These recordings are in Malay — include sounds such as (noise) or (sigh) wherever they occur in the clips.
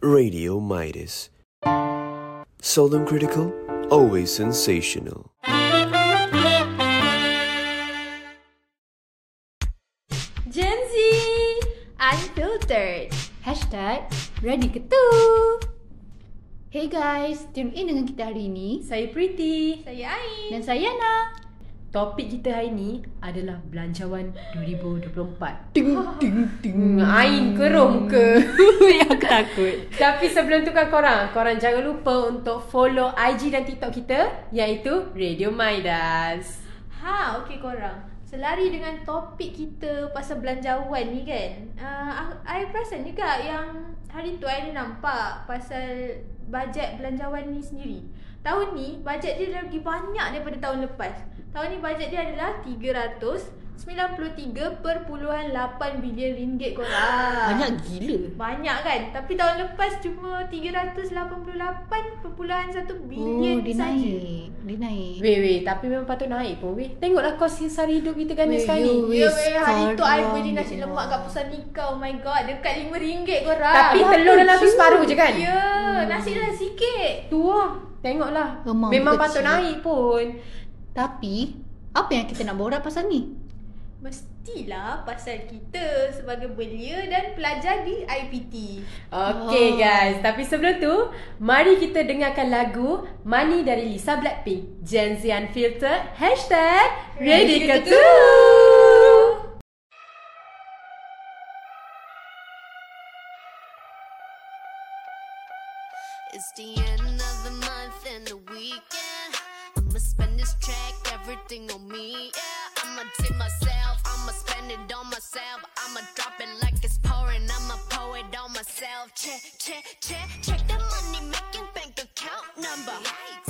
Radio Midas. Seldom critical, always sensational. Gen Z Unfiltered Hashtag Ready ke tu Hey guys, tune in dengan kita hari ini Saya Pretty Saya Ain dan saya Yana. Topik kita hari ni adalah Belanjawan 2024 Ting ting ting. Hmm, Ain keruh (laughs) muka Aku takut. Tapi sebelum tu kan korang Korang jangan lupa untuk follow IG dan TikTok kita Iaitu Radio Maidas Ha, okey korang. Selari dengan topik kita pasal belanjawan ni kan. Uh, I perasan juga yang hari tu I nampak pasal bajet belanjawan ni sendiri. Tahun ni bajet dia lagi banyak daripada tahun lepas. Tahun ni bajet dia adalah 393.8 bilion ringgit korang. Banyak gila. Banyak kan? Tapi tahun lepas cuma 388.1 bilion Oh, dia saja. naik. Dia naik. Weh weh Tapi memang patut naik pun weh Tengoklah kos sehari hidup kita ganda Weh, sekali you Ya Weh, weh hari tu I sekarang beli nasi ni. lemak kat pusat nikah Oh my god Dekat RM5 korang Tapi telur dalam habis separuh je kan Ya Nasi dah sikit Tu lah Tengoklah Memang Memang kecil. patut naik pun Tapi, apa yang kita nak borak pasal ni? Mestilah pasal kita sebagai belia dan pelajar di IPT Okay Oh. guys. Tapi sebelum tu Mari kita dengarkan lagu Money dari Lisa Blackpink. Gen Z Unfiltered. Hashtag Ready ke tu everything on me. Yeah, I'ma tip myself, I'ma spend it on myself. I'ma drop it like it's pouring, I'ma pour it on myself. Check, check, check, check the money making bank account number. That's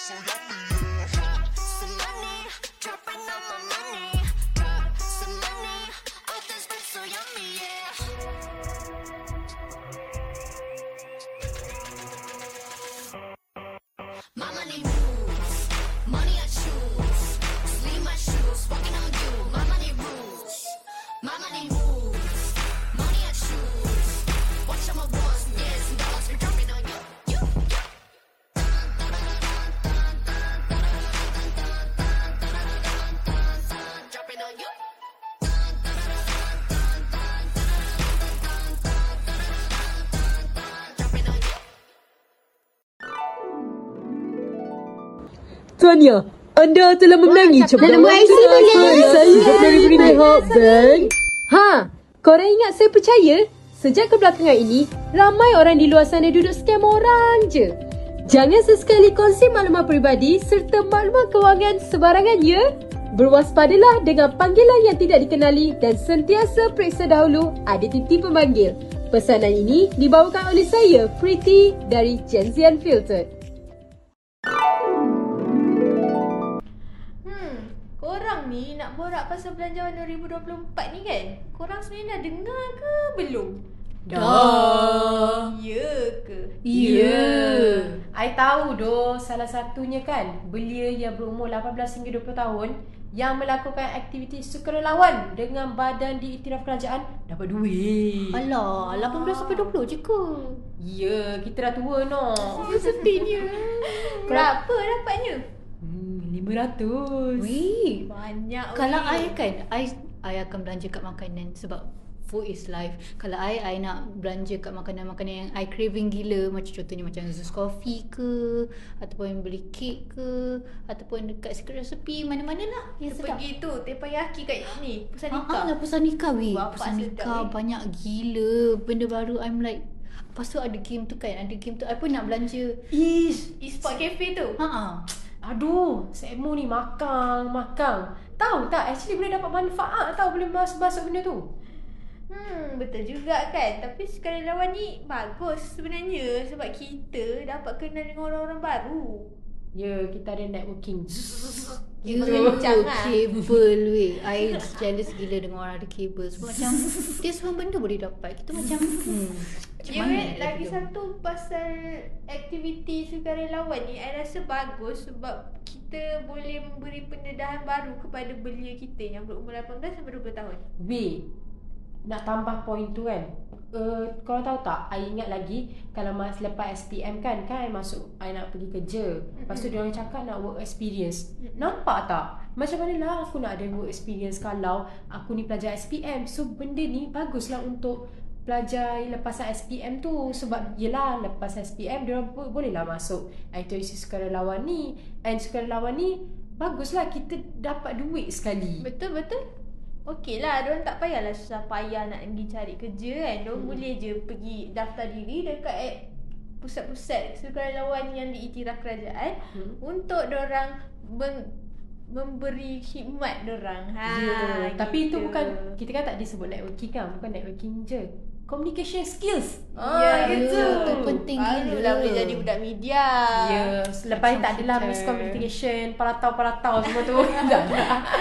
so yummy, Tanya Anda telah memenangi cabaran Nama IC boleh. Saya dari Brunei Hub Bank Ha Korang ingat saya percaya? Sejak kebelakangan ini Ramai orang di luar sana duduk scam orang je Jangan sesekali kongsi maklumat peribadi serta maklumat kewangan sebarangan ya. Berwaspadalah dengan panggilan yang tidak dikenali dan sentiasa periksa dahulu ada titi pemanggil. Pesanan ini dibawakan oleh saya, Pretty dari Gen Z Unfiltered. Ni nak borak pasal belanjawan 2024 ni kan? Korang sebenarnya dah dengar ke belum? Dah. Ya ke? Ya. I tahu doh salah satunya kan belia yang berumur 18 hingga 20 tahun yang melakukan aktiviti sukarelawan dengan badan diiktiraf kerajaan dapat duit. Alah, 18 sampai 20 je ke? Ya, kita dah tua no. Sedihnya. (laughs) Berapa dapatnya? Hmm, 500. Weh. Banyak Kalau weh. I kan, I, I akan belanja kat makanan sebab food is life. Kalau I, I nak belanja kat makanan-makanan yang I craving gila macam contohnya macam Zeus Coffee ke ataupun beli kek ke ataupun dekat secret recipe mana-mana lah yang sedap. Pergi tu Tepayaki kat ni Pusat Ah, ah, nikah lah pusat nikah weh. Pusat nikah banyak gila. Benda baru I'm like Lepas tu ada game tu kan Ada game tu I pun nak belanja Ish. E-sport cafe tu Ha ah. Aduh, Semu ni makang, makang. Tahu tak actually boleh dapat manfaat tau boleh masuk-masuk benda tu. Hmm, betul juga kan. Tapi sukarelawan ni bagus sebenarnya sebab kita dapat kenal dengan orang-orang baru. Ya, kita ada networking. You Kabel kencang lah. kabel weh I jealous gila dengan orang ada kabel Sebab macam (laughs) Dia semua benda boleh dapat Kita macam hmm, Macam nak lagi satu pasal aktiviti sukarelawan ni I rasa bagus sebab kita boleh memberi pendedahan baru kepada belia kita yang berumur 18 sampai 20 tahun. Weh, nak tambah poin tu kan. Uh, korang tahu tak, I ingat lagi kalau mas lepas SPM kan, kan I masuk, I nak pergi kerja. Lepas tu diorang cakap nak work experience. Nampak tak? Macam mana lah aku nak ada work experience kalau aku ni pelajar SPM. So benda ni baguslah untuk pelajar lepasan SPM tu sebab yelah lepas SPM dia bo- bolehlah masuk aktiviti sukarelawan ni and sukarelawan ni baguslah kita dapat duit sekali Betul betul. Okey lah, diorang tak payahlah susah payah nak pergi cari kerja kan. Diorang hmm. boleh je pergi daftar diri dekat eh, pusat-pusat sukarelawan yang diiktiraf kerajaan Hmm. untuk diorang meng, memberi khidmat diorang. Ha, Ya, tapi itu bukan kita kan tak disebut networking kan, bukan networking je. Communication skills. Ya, Ah, gitu. tu penting gila. boleh jadi budak media. Ya, selepas ni tak adalah miscommunication, palatau-palatau semua tu. (laughs) Dah.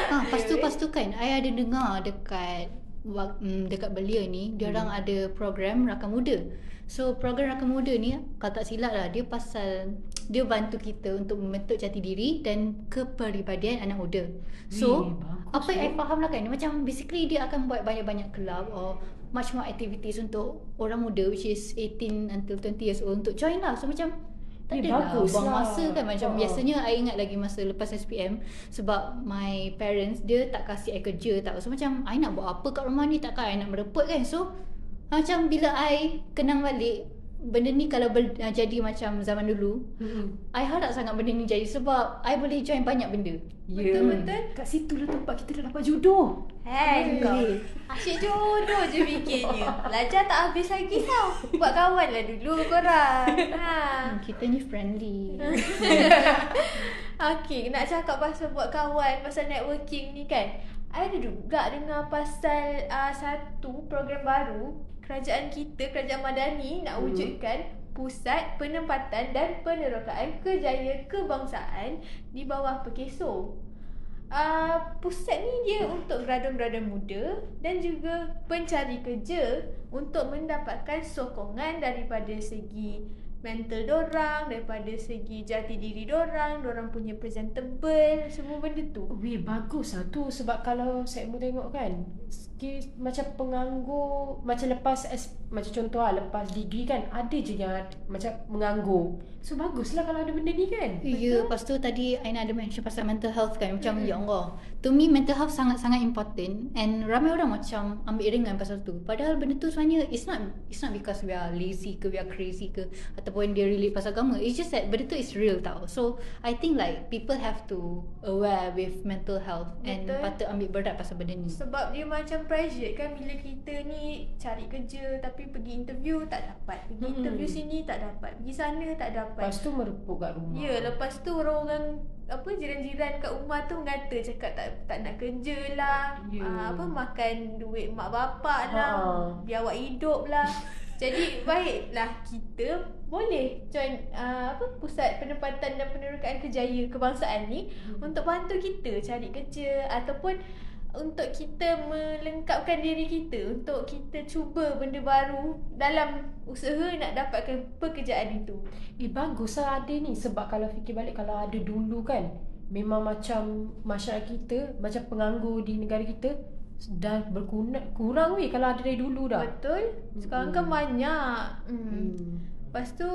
ha, Lepas tu, lepas tu kan I ada dengar dekat mm, Dekat belia ni Dia orang Hmm. ada program Rakan Muda So program Rakan Muda ni Kalau tak silap lah Dia pasal Dia bantu kita untuk membentuk jati diri Dan kepribadian anak muda So bagus Apa yang. I faham lah kan Macam basically dia akan buat banyak-banyak club Or much more activities untuk orang muda Which is 18 until 20 years old Untuk join lah. So macam tak Eh, ada lah buang lah. masa kan. Macam Ha. biasanya I ingat lagi masa lepas SPM Sebab my parents Dia tak kasih I kerja tak So macam I nak buat apa kat rumah ni? Takkan I nak merepot kan? So macam bila I kenang balik Benda ni kalau ber, uh, jadi macam zaman dulu Mm-mm. I harap sangat benda ni jadi Sebab I boleh join banyak benda Ya. Betul-betul. Kat situ lah tempat kita dah dapat jodoh. Hei kau Asyik jodoh je fikirnya Belajar tak habis lagi tau Buat kawan lah dulu korang ha. Hmm, Kita ni friendly (laughs) Okay nak cakap pasal buat kawan Pasal networking ni kan I ada juga dengar pasal uh, Satu program baru Kerajaan kita, Kerajaan Madani Nak Hmm. wujudkan Pusat Penempatan dan Penerokaan Kejaya Kebangsaan Di bawah Pekeso Uh, pusat ni dia untuk graduan-graduan muda dan juga pencari kerja untuk mendapatkan sokongan daripada segi mental dorang, daripada segi jati diri dorang, dorang punya presentable, semua benda tu. Weh bagus lah tu sebab kalau saya mau tengok kan skill macam penganggur macam lepas macam contoh lah lepas degree kan ada je yang macam menganggur. So bagus lah kalau ada benda ni kan. Ya, lepas tu tadi Aina ada mention pasal mental health kan Macam ya Allah To me mental health sangat-sangat important And ramai orang macam ambil ringan pasal tu Padahal benda tu sebenarnya It's not it's not because we are lazy ke We are crazy ke Ataupun dia relate pasal agama It's just that benda tu is real tau So I think like People have to aware with mental health And Betul. patut ambil berat pasal benda ni Sebab dia macam pressure kan bila kita ni cari kerja tapi pergi interview tak dapat. Pergi Mm-mm. interview sini tak dapat. Pergi sana tak dapat. Lepas tu merepuk kat rumah. Ya, lepas tu orang-orang apa jiran-jiran kat rumah tu mengata cakap tak tak nak kerja lah. Ya. Ah, apa makan duit mak bapak lah. Ha. Biar awak hidup lah. (laughs) Jadi baiklah kita boleh join uh, apa pusat penempatan dan penerokaan kerjaya kebangsaan ni hmm. untuk bantu kita cari kerja ataupun untuk kita melengkapkan diri kita untuk kita cuba benda baru dalam usaha nak dapatkan pekerjaan itu. Eh bagus lah ada ni sebab kalau fikir balik kalau ada dulu kan memang macam masyarakat kita macam penganggur di negara kita dah berkurang kurang weh kalau ada dari dulu dah. Betul? Sekarang kan Hmm. banyak. Hmm. Hmm. Lepas tu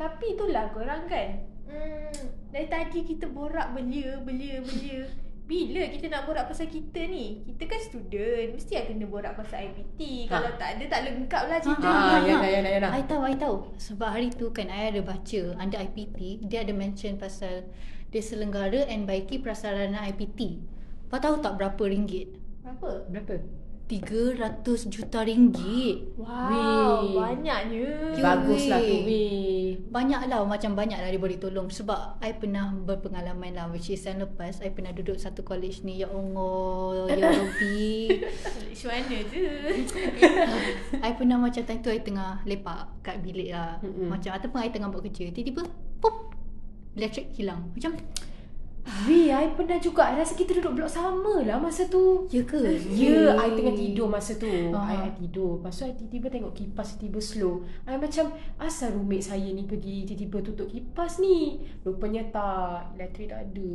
tapi itulah korang kan. Hmm, dari tadi kita borak belia, belia, belia. Bila kita nak borak pasal kita ni? Kita kan student, mesti akan kena borak pasal IPT. Ha. Kalau tak ada tak lengkap lah cerita. Ah, ni. ya ya dah ya dah. I tahu, I tahu. Sebab hari tu kan I ada baca under IPT, dia ada mention pasal dia selenggara and baiki prasarana IPT. Kau tahu tak berapa ringgit? Berapa? Berapa? 300 juta ringgit. Wow, Weh. banyaknya. Baguslah tu weh. weh. Banyak lah macam banyak lah dia boleh tolong sebab I pernah berpengalaman lah which is yang lepas I pernah duduk satu college ni ya Allah ya (laughs) Rabbi Macam mana tu? (laughs) I pernah macam time tu I tengah lepak kat bilik lah Mm-mm. macam ataupun I tengah buat kerja tiba-tiba pop elektrik hilang macam Weh, I pernah juga. I rasa kita duduk blok sama lah masa tu. ya ke Ya, yeah, I tengah tidur masa tu. Ah. I, I tidur. Lepas tu I tiba-tiba tengok kipas tiba-tiba slow. I macam asal roommate saya ni pergi tiba-tiba tutup kipas ni. Rupanya tak. Elektrik tak ada.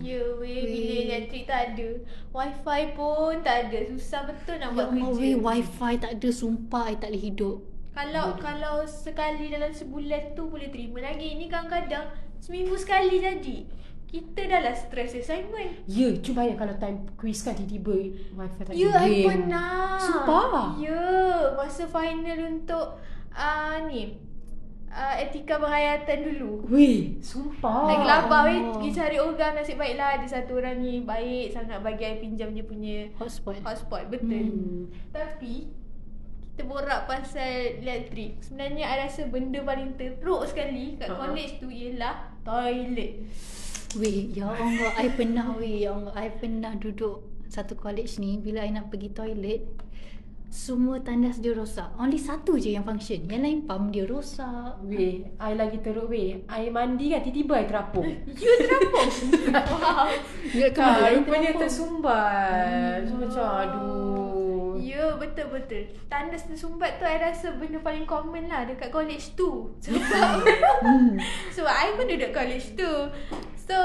Ya weh, bila elektrik tak ada. Wifi pun tak ada. Susah betul Ya nak buat Allah kerja. weh wifi tak ada sumpah I tak boleh hidup Kalau kalau sekali dalam sebulan tu boleh terima lagi. Ni kadang-kadang seminggu sekali jadi. Kita dah lah stress assignment. Ya, cuba bayang kalau time quiz kan tiba-tiba wifi tak Ya, I pernah. Sumpah? Ya, masa final untuk uh, ni uh, etika berhayatan dulu. Weh, sumpah. Lagi lapar weh Allah. pergi cari orang nasib baiklah ada satu orang ni baik sangat bagi I pinjam dia punya hotspot hotspot betul. Hmm. Tapi kita borak pasal elektrik. Sebenarnya I rasa benda paling teruk sekali kat Ha-ha. college tu ialah toilet. Weh, ya Allah, I pernah weh, ya Allah, I pernah duduk satu college ni bila I nak pergi toilet semua tandas dia rosak. Only satu je yang function. Yang lain pump dia rosak. Weh, I lagi teruk weh. I mandi kan tiba-tiba I terapung. (laughs) You terapung. wow. Ya kan, rupanya tersumbat. So, macam aduh. Ya betul betul. Tandas tersumbat tu I rasa benda paling common lah dekat college tu. (laughs) Sebab (laughs) sebab I pun duduk college tu. So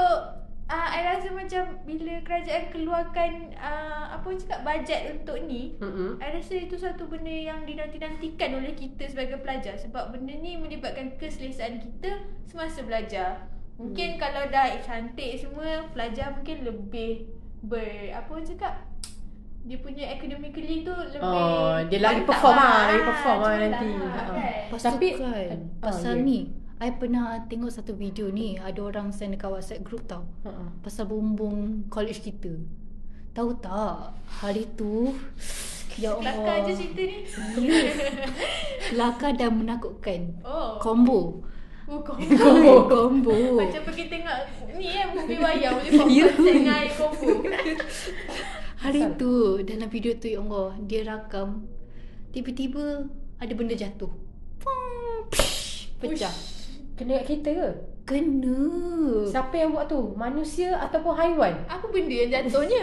uh, I rasa macam bila kerajaan keluarkan uh, apa orang cakap bajet untuk ni, Mm-mm. I rasa itu satu benda yang dinanti-nantikan oleh kita sebagai pelajar sebab benda ni melibatkan keselesaan kita semasa belajar. Mungkin hmm. kalau dah cantik semua, pelajar mungkin lebih ber apa orang cakap dia punya academically tu lebih Oh, dia lagi perform lah, lagi Ah, perform lah macam nanti. lah, kan? Lepas Tapi- kan, ah, pasal ni, I pernah tengok satu video ni, ada orang send dekat WhatsApp group tau. Ha-ha. Pasal bumbung college kita. Tahu tak, hari tu (laughs) Ya Allah. Kelakar je cerita ni. Ya. (laughs) Kelakar dan menakutkan. Oh. Combo. Oh. (laughs) Combo. Combo. Macam pergi tengok ni eh movie wayang boleh popcorn Ya. dengan air combo. Hari tu dalam video tu ya Allah dia rakam tiba-tiba ada benda jatuh. Pum, psh, Pecah. Kena kat kita ke? Kena. Siapa yang buat tu? Manusia ataupun haiwan? Apa benda yang jatuhnya?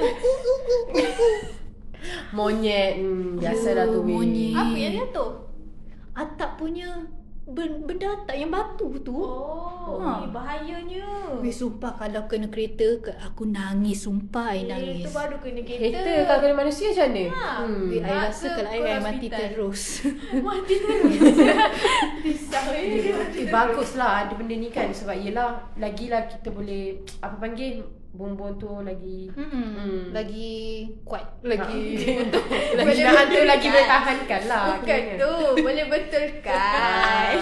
Monyet. Hmm, biasalah tu. Ya, weh. monyet. Apa yang jatuh? Atap punya atap yang batu tu. Oh, Ha. ha. bahayanya. Weh sumpah kalau kena kereta ke aku nangis sumpah Eh, nangis. Itu baru kena kereta. Kereta kalau kena manusia macam mana? Ha. Hmm. Weh, I Nak rasa kalau I, I mati hospital? terus. (laughs) Mati terus. (laughs) Risau eh. Mati Eh, baguslah ada benda ni kan sebab yelah lagilah kita boleh apa panggil bumbung tu lagi Hmm. Hmm. Lagi kuat. lagi Lagi (laughs) (laughs) lagi Boleh nak tu betulkan. lagi bertahankan lah Bukan tu Boleh betulkan (laughs)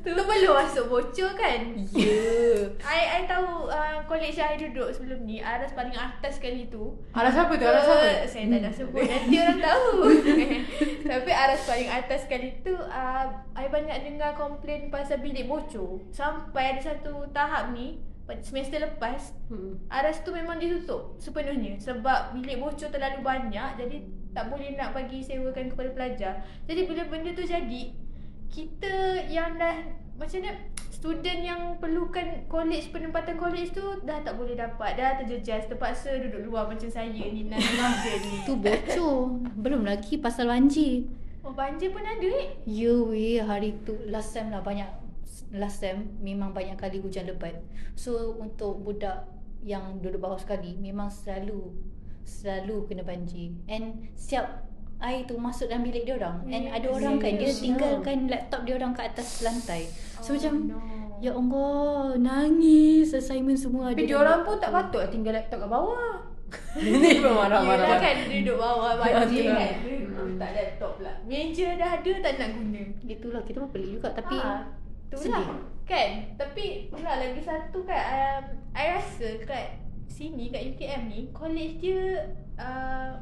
Tu belum masuk bocor kan Ya. I, I tahu uh, college yang I duduk sebelum ni Aras paling atas sekali tu Alas apa tu? Alas apa? Saya tak nak sebut Nanti orang tahu Tapi aras paling atas sekali tu uh, I banyak dengar komplain pasal bilik bocor Sampai ada satu tahap ni semester lepas Hmm. Aras tu memang ditutup sepenuhnya sebab bilik bocor terlalu banyak jadi tak boleh nak bagi sewakan kepada pelajar. Jadi bila benda tu jadi kita yang dah macam mana student yang perlukan college penempatan college tu dah tak boleh dapat dah terjejas terpaksa duduk luar macam saya ni nak (laughs) ni. Tu bocor. Belum lagi pasal banjir. Oh banjir pun ada eh. Ya weh hari tu last time lah banyak last time memang banyak kali hujan lebat. So untuk budak yang duduk bawah sekali memang selalu selalu kena banjir. And siap air tu masuk dalam bilik dia orang. And ada orang kan dia tinggalkan laptop dia orang kat atas lantai. So Oh, macam no. ya Allah nangis assignment semua ada. Tapi dia orang pun tak tu. patut tinggal laptop kat bawah. (laughs) Ni pun marah-marah. Yelah kan dia duduk bawah (laughs) banjir Betul. kan. Tak laptop pula. Meja dah ada tak nak guna. Itulah kita pun pelik juga tapi Ah, tu sedih. lah. Kan? Tapi pula lagi satu kan um, I rasa kat sini kat UKM ni college dia uh,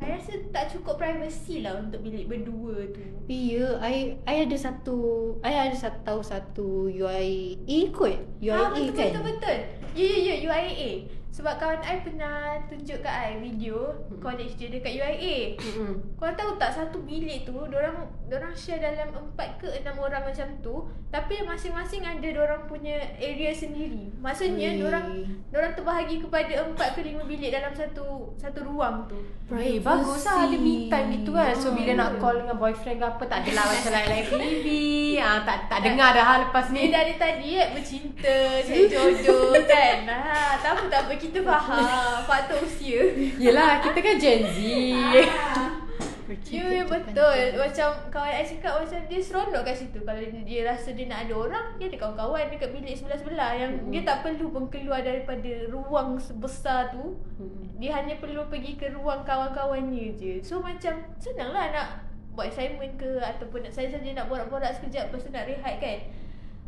I rasa tak cukup privacy lah untuk bilik berdua tu. Ya, I I ada satu I ada satu tahu satu UIA kot. UIA ah, betul, kan. betul betul. Ya ya ya UIA. Sebab kawan I pernah tunjuk kat I video college dia dekat UIA. Hmm. Kau tahu tak satu bilik tu Diorang Diorang share dalam empat ke enam orang macam tu Tapi masing-masing ada Diorang punya area sendiri Maksudnya Weh. Diorang Diorang terbahagi kepada empat ke lima bilik Dalam satu Satu ruang tu Eh, bagus lah ada me time gitu kan. So bila nak call dengan boyfriend ke apa tak adalah macam lain-lain TV. Ah tak tak dengar dah hal lepas Ni ni. dari tadi eh Bercinta Cari jodoh (laughs) kan ha, Tak apa tak apa Kita faham (laughs) Faktor usia. Yelah kita kan Gen Z. (laughs) Ya yeah, betul. Macam kawan I cakap Macam dia seronok kat situ. Kalau dia rasa dia nak ada orang Dia ada kawan-kawan Dekat bilik sebelah-sebelah Yang Hmm. dia tak perlu pun keluar Daripada ruang sebesar tu. Dia hanya perlu pergi ke ruang kawan-kawannya je. So macam Senang lah nak Buat assignment ke Ataupun nak saya saja nak borak-borak sekejap Lepas tu nak rehat kan.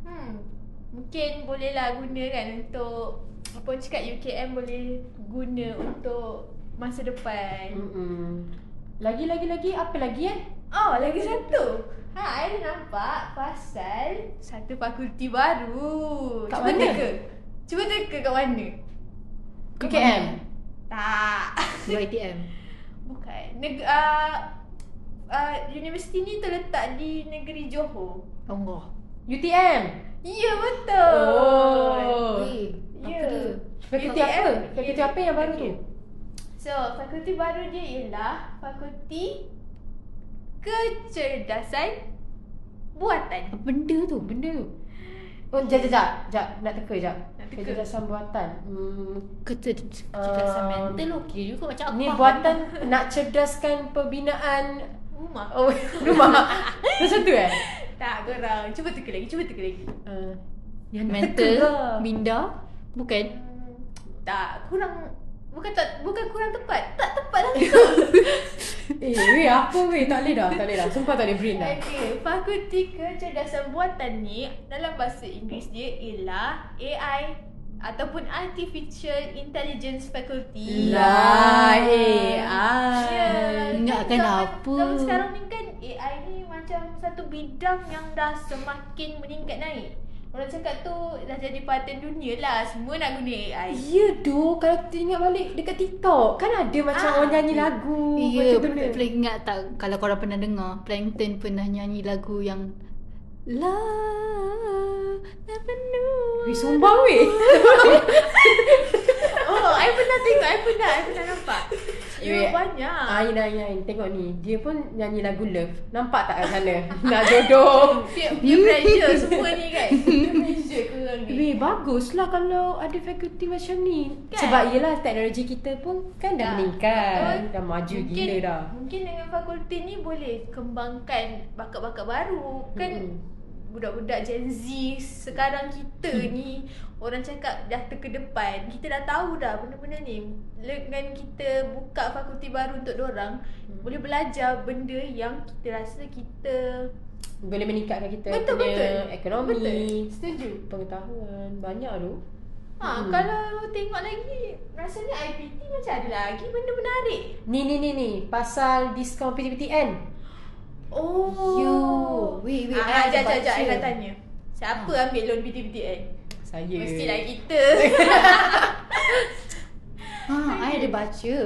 Hmm Mungkin boleh lah guna kan Untuk Apa cakap UKM boleh Guna untuk Masa depan Hmm. Lagi lagi lagi apa lagi eh? Oh, lagi satu. Ha, I dah nampak pasal satu fakulti baru. Kat Cuba mana? teka. Cuba teka kat mana? UKM. Tak. UiTM. (laughs) Bukan. Neg uh, uh, universiti ni terletak di negeri Johor. Allah. UTM. Ya, betul. Oh. Apa Ya. dia? Fakulti UTM. apa? Fakulti apa yang baru tu? So, fakulti baru dia ialah Fakulti Kecerdasan Buatan. Apa benda tu? Benda tu. Oh, jap, jap, jap. Jap, nak teka jap. Kecerdasan buatan. Hmm. Kecer- Kecerdasan Um, mental okey juga macam apa? Ni buatan nak cerdaskan pembinaan Rumah. oh, (laughs) rumah. Macam tu eh? Tak, korang. Cuba teka lagi. Cuba teka lagi. Uh, yang mental, minda, bukan? Tak, kurang bukan tak bukan kurang tepat. Tak tepat langsung. (laughs) Eh, weh, apa weh? Tak boleh dah, tak boleh dah. Sumpah tak boleh brain dah. Okey, Fakulti Kecerdasan Buatan ni dalam bahasa Inggeris dia ialah AI ataupun Artificial Intelligence Faculty. Lah, Ya, AI. Ingatkan zaman- apa? Zaman sekarang ni kan AI ni macam satu bidang yang dah semakin meningkat naik. Orang cakap tu dah jadi paten dunia lah. Semua nak guna AI. Ya doh, kalau kita ingat balik dekat TikTok kan ada macam Ah. orang nyanyi lagu Ya, boleh ingat tak kalau korang pernah dengar Plankton pernah nyanyi lagu yang La Never knew Weh, sumbang weh. Oh, I pernah tengok. I pernah. I pernah nampak. Ya, Weh, banyak. Ain, Ain, Ain. Tengok ni. Dia pun nyanyi lagu Love. Nampak tak kat sana? (laughs) Nak jodoh. Dia, pressure semua ni kan. (laughs) Dia pressure korang ni. Weh, baguslah kalau ada fakulti macam ni. Kan? Sebab yelah teknologi kita pun kan dah meningkat. Betul. Dah maju mungkin, gila dah. Mungkin dengan fakulti ni boleh kembangkan bakat-bakat baru. Kan Mm-mm. Budak-budak Gen Z sekarang kita ni orang cakap dah terke depan. Kita dah tahu dah benda-benda ni. Dengan kita buka fakulti baru untuk orang boleh belajar benda yang kita rasa kita Boleh meningkatkan kita Betul, punya betul. ekonomi. Betul. Setuju. Pengetahuan. Banyak tu. Ha, Hmm. kalau tengok lagi rasanya IPT macam ada lagi benda menarik. Ni ni ni ni pasal diskaun PTPTN. Oh. You. Wait, wait, Ah, jap, jap, jap. I baca. nak tanya. Siapa ambil loan PTPTN? Saya. Mestilah kita. Ha, (laughs) I ada baca.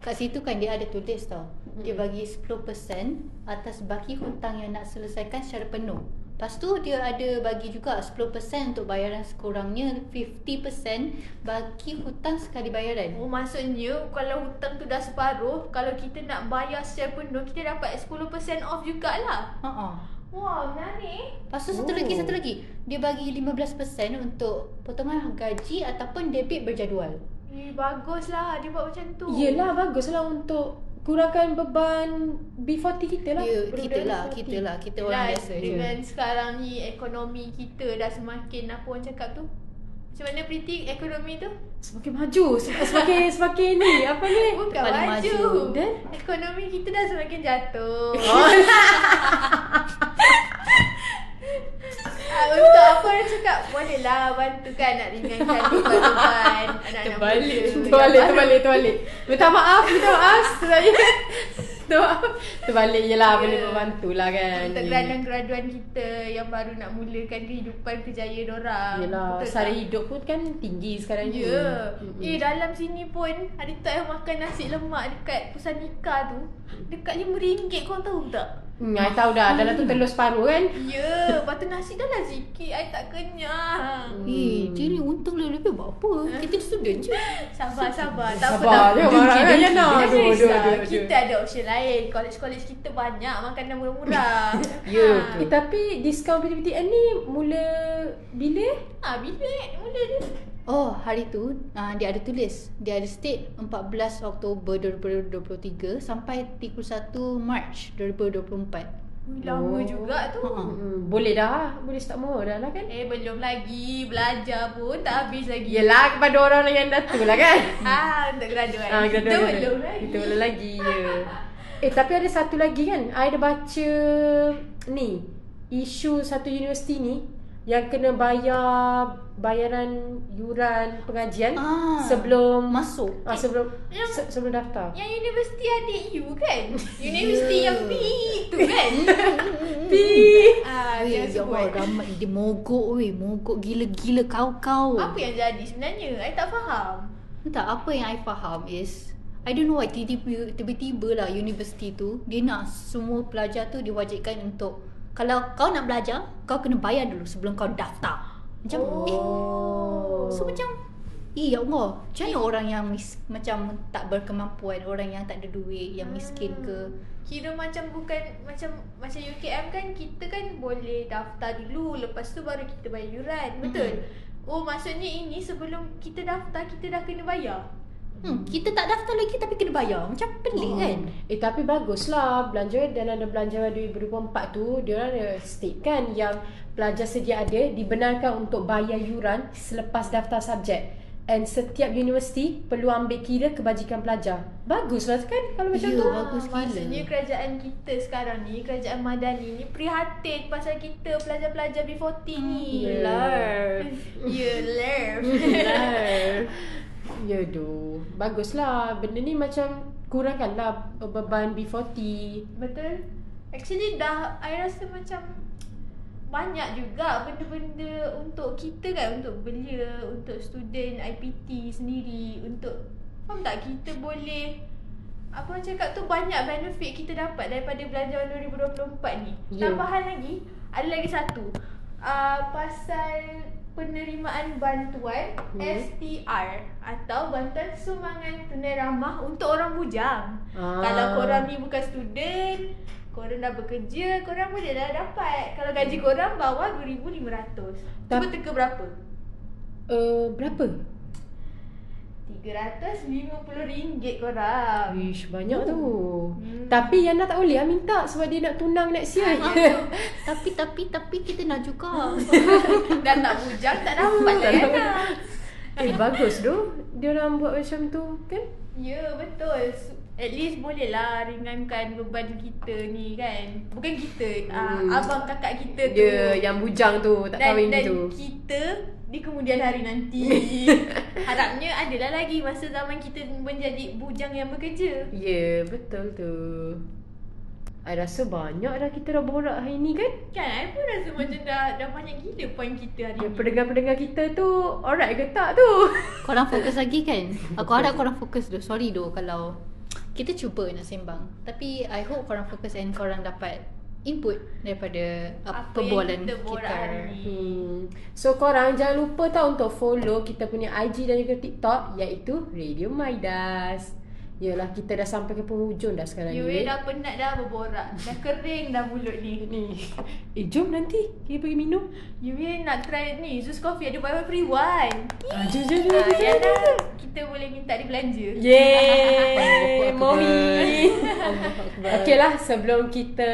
Kat situ kan dia ada tulis tau. Dia bagi 10% atas baki hutang yang nak selesaikan secara penuh. Lepas tu dia ada bagi juga 10% untuk bayaran sekurangnya 50% bagi hutang sekali bayaran. Oh maksudnya kalau hutang tu dah separuh, kalau kita nak bayar secara penuh, kita dapat 10% off jugalah. Ha ah. Wah, menarik. Lepas tu satu lagi, satu lagi. Dia bagi 15% untuk potongan gaji ataupun debit berjadual. Eh, baguslah dia buat macam tu. Yelah baguslah untuk kurangkan beban B40 kita lah. Ya, kita lah, B40. kita lah. Kita Yelah, orang biasa je. dengan sekarang ni ekonomi kita dah semakin apa orang cakap tu? Macam mana Priti ekonomi tu? Semakin maju, sem- semakin (laughs) semakin ni apa ni? Bukan Paling maju. maju. Dan? Ekonomi kita dah semakin jatuh. Oh. (laughs) (laughs) Ah, Untuk apa orang cakap Boleh lah bantu kan Nak ringankan beban-beban (laughs) Anak-anak Terbalik, muda terbalik, yang terbalik, terbalik. Minta maaf, minta maaf. (laughs) Maaf. Terbalik je lah, boleh Ya. membantu lah kan. Untuk graduan-graduan kita Yang baru nak mulakan kehidupan kerjaya dorang Yelah, Betul sara tak? hidup pun kan tinggi sekarang ni. Ya. Mm-mm. Eh dalam sini pun hari tu saya makan nasi lemak dekat Pusat Nikah tu dekat RM5 korang tahu tak? Hmm, I tahu dah, dalam tu telur separuh kan. Ya, lepas tu nasi dah lah sikit, I tak kenyang. Eh, dia ni untung lah lebih buat apa? Kita student je. Sabar, sabar. Tak apa, Sabar, tak dia apa. marah kan Aduh, aduh, risau. aduh, aduh. Kita ada option lain. College-college kita banyak makanan murah-murah. (laughs) Ya, Ha. eh, tapi diskaun PTPTN ni mula bila? Ha, bila mula dia? Oh, hari tu uh, dia ada tulis. Dia ada state 14 Oktober 2023 sampai 31 March 2024. Ui, Lama Oh. juga tu. Ha. Hmm, boleh dah, boleh start mula dah lah kan. Eh, belum lagi. Belajar pun tak habis lagi. Yelah kepada orang yang dah tu lah kan. (laughs) Ah, untuk graduan. Ah, kita belum lagi. Kita belum lagi, ya. Eh, tapi ada satu lagi kan. I ada baca ni. Isu satu universiti ni yang kena bayar bayaran yuran pengajian Ah, sebelum masuk. ah, sebelum Yang- se- sebelum daftar. Yang universiti adik you kan? Universiti yang (laughs) B tu kan? (laughs) B. ah, Weh, dia ya Allah, ramai dia mogok weh, mogok gila-gila kau-kau. Apa yang jadi sebenarnya? I tak faham. Tak, apa yang I faham is I don't know why tiba-tiba, tiba-tiba lah universiti tu Dia nak semua pelajar tu diwajibkan untuk Kalau kau nak belajar Kau kena bayar dulu sebelum kau daftar Macam oh. eh Oh. So macam Eh ya Allah Macam mana orang yang mis, Macam tak berkemampuan Orang yang tak ada duit Yang miskin ke Kira macam bukan macam macam UKM kan kita kan boleh daftar dulu lepas tu baru kita bayar yuran. Betul. Oh maksudnya ini sebelum kita daftar kita dah kena bayar. Hmm, kita tak daftar lagi tapi kena bayar. Macam pelik Oh. kan? Eh tapi baguslah belanja dan ada belanjawan 2024 tu dia orang ada state kan yang pelajar sedia ada dibenarkan untuk bayar yuran selepas daftar subjek. And setiap universiti perlu ambil kira kebajikan pelajar. Baguslah kan kalau macam Ya, tu. bagus. Ah, Maksudnya gila. kerajaan kita sekarang ni, kerajaan Madani ni prihatin pasal kita pelajar-pelajar B40 ni. Yelah. (laughs) Yelah. Ya doh. Baguslah. Benda ni macam kurangkanlah beban B40. Betul. Actually dah I rasa macam banyak juga benda-benda untuk kita kan untuk belia, untuk student IPT sendiri, untuk faham tak kita boleh apa orang cakap tu banyak benefit kita dapat daripada belanjawan 2024 ni. Ya. Tambahan lagi, ada lagi satu. Uh, pasal penerimaan bantuan Hmm. STR atau bantuan sumbangan tunai ramah untuk orang bujang. Ah. Kalau korang ni bukan student, korang dah bekerja, korang boleh dah dapat. Kalau gaji korang bawah 2500. Cuba teka berapa? Uh, berapa? RM350 korang. Wish banyak tu. Hmm. Tapi Yana tak boleh lah minta sebab dia nak tunang next year. (laughs) tapi tapi tapi kita nak juga. (laughs) Dah tak bujang tak dapat lah kan? eh bagus doh. Dia orang buat macam tu kan? Ya betul. At least boleh lah ringankan beban kita ni kan. Bukan kita, Hmm. uh, abang kakak kita tu. Dia yang bujang tu tak dan, kahwin dan tu. kita di kemudian hari nanti (laughs) Harapnya adalah lagi masa zaman kita menjadi bujang yang bekerja Ya, yeah, betul tu. I rasa banyak dah kita dah borak hari ni kan Kan I pun rasa macam dah, dah banyak gila point kita hari Ya, ni pendengar-pendengar kita tu alright ke tak tu? Korang fokus lagi kan? Aku harap korang fokus tu. Sorry doh kalau kita cuba nak sembang. Tapi I hope korang fokus and korang dapat input daripada uh, Apa perbualan kita kita. Hmm. So korang jangan lupa tau untuk follow kita punya IG dan juga TikTok iaitu Radio Maidas. Yalah kita dah sampai ke penghujung dah sekarang You ni. dah penat dah berborak Dah kering dah mulut ni Ni. Eh jom nanti kita pergi minum. You nak try ni Zeus Coffee ada buy one free one Ah, jom jom jom. Ah, jom, ya jom. dah Kita boleh minta dia belanja Yeay, (laughs) mommy. Okey lah, sebelum kita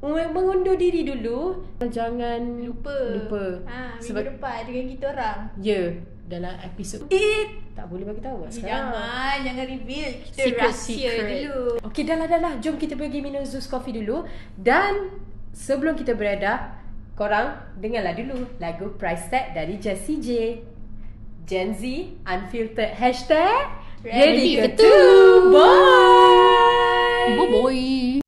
meng- mengundur diri dulu, jangan Lupa Lupa. ha, Minggu Sebab- depan dengan kita orang Ya, dalam episod it tak boleh bagi tahu kat sekarang. Jangan Jangan reveal Kita Secret, rahsia secret. dulu Okey, dah lah, dah lah. Jom kita pergi minum Zeus Coffee dulu. Dan sebelum kita beredar, korang dengarlah dulu lagu Price Tag dari Jessie J. Gen Z Unfiltered Hashtag Ready Ready tu Bye Boy.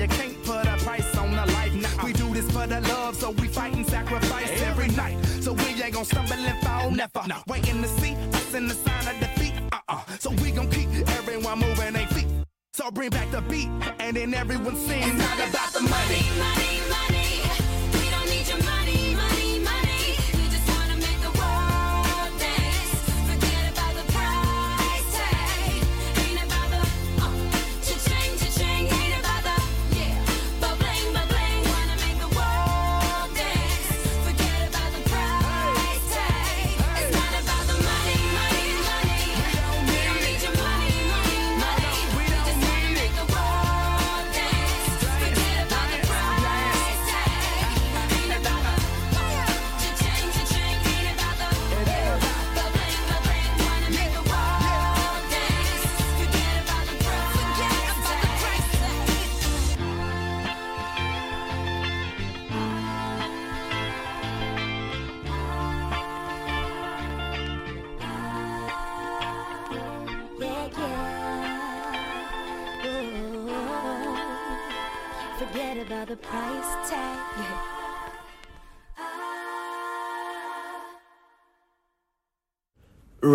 You can't put a price on a life. Nah, we do this for the love, so we fight and sacrifice every night. So we ain't gonna stumble and fall, never. Waiting to see us in the sign of defeat. Uh-uh. So we gon' keep everyone moving their feet. So bring back the beat, and then everyone sings. Not about the money. money, money. We don't need your money, money, money.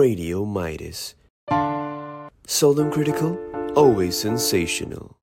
Radio Midas. Solemn Critical, always sensational.